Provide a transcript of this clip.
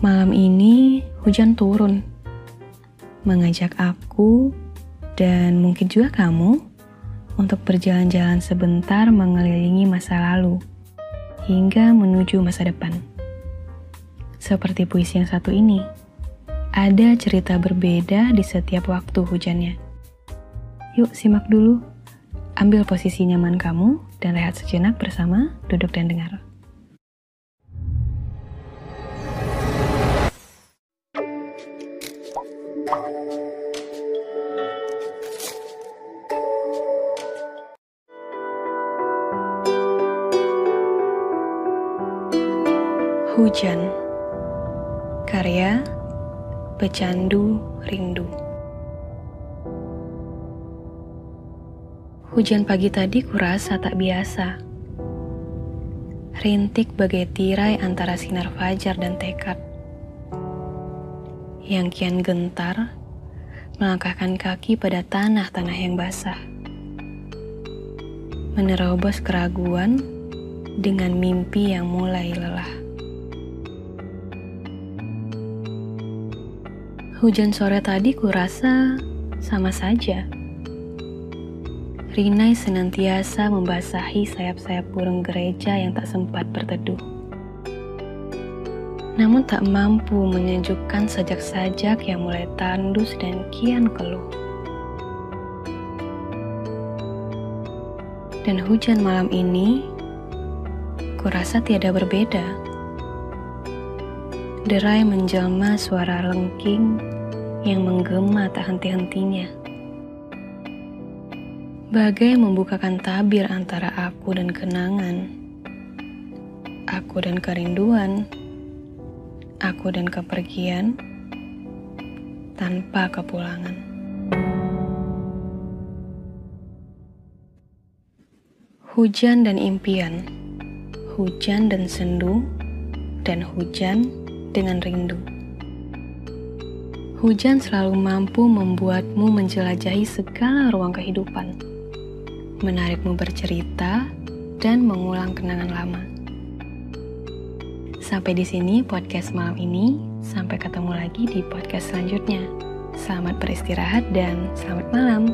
Malam ini hujan turun, mengajak aku dan mungkin juga kamu untuk berjalan-jalan sebentar mengelilingi masa lalu hingga menuju masa depan. Seperti puisi yang satu ini, ada cerita berbeda di setiap waktu hujannya. Yuk simak dulu, ambil posisi nyaman kamu dan rehat sejenak bersama duduk dan dengar. Hujan. Karya Pecandu Rindu. Hujan pagi tadi kurasa tak biasa. Rintik bagai tirai antara sinar fajar dan tekad Yang kian gentar Melangkahkan kaki pada tanah-tanah yang basah Menerobos keraguan dengan mimpi yang mulai lelah. Hujan sore tadi kurasa sama saja. Rinai senantiasa membasahi sayap-sayap burung gereja yang tak sempat berteduh. Namun tak mampu menyejukkan sajak-sajak yang mulai tandus dan kian keluh. Dan hujan malam ini kurasa tiada berbeda Derai menjelma suara lengking yang menggema tak henti-hentinya. Bagai membukakan tabir antara aku dan kenangan, aku dan kerinduan, aku dan kepergian, tanpa kepulangan. Hujan dan impian, hujan dan sendu, dan hujan dengan rindu. Hujan selalu mampu membuatmu menjelajahi segala ruang kehidupan, menarikmu bercerita, dan mengulang kenangan lama. Sampai di sini podcast malam ini. Sampai ketemu lagi di podcast selanjutnya. Selamat beristirahat dan selamat malam.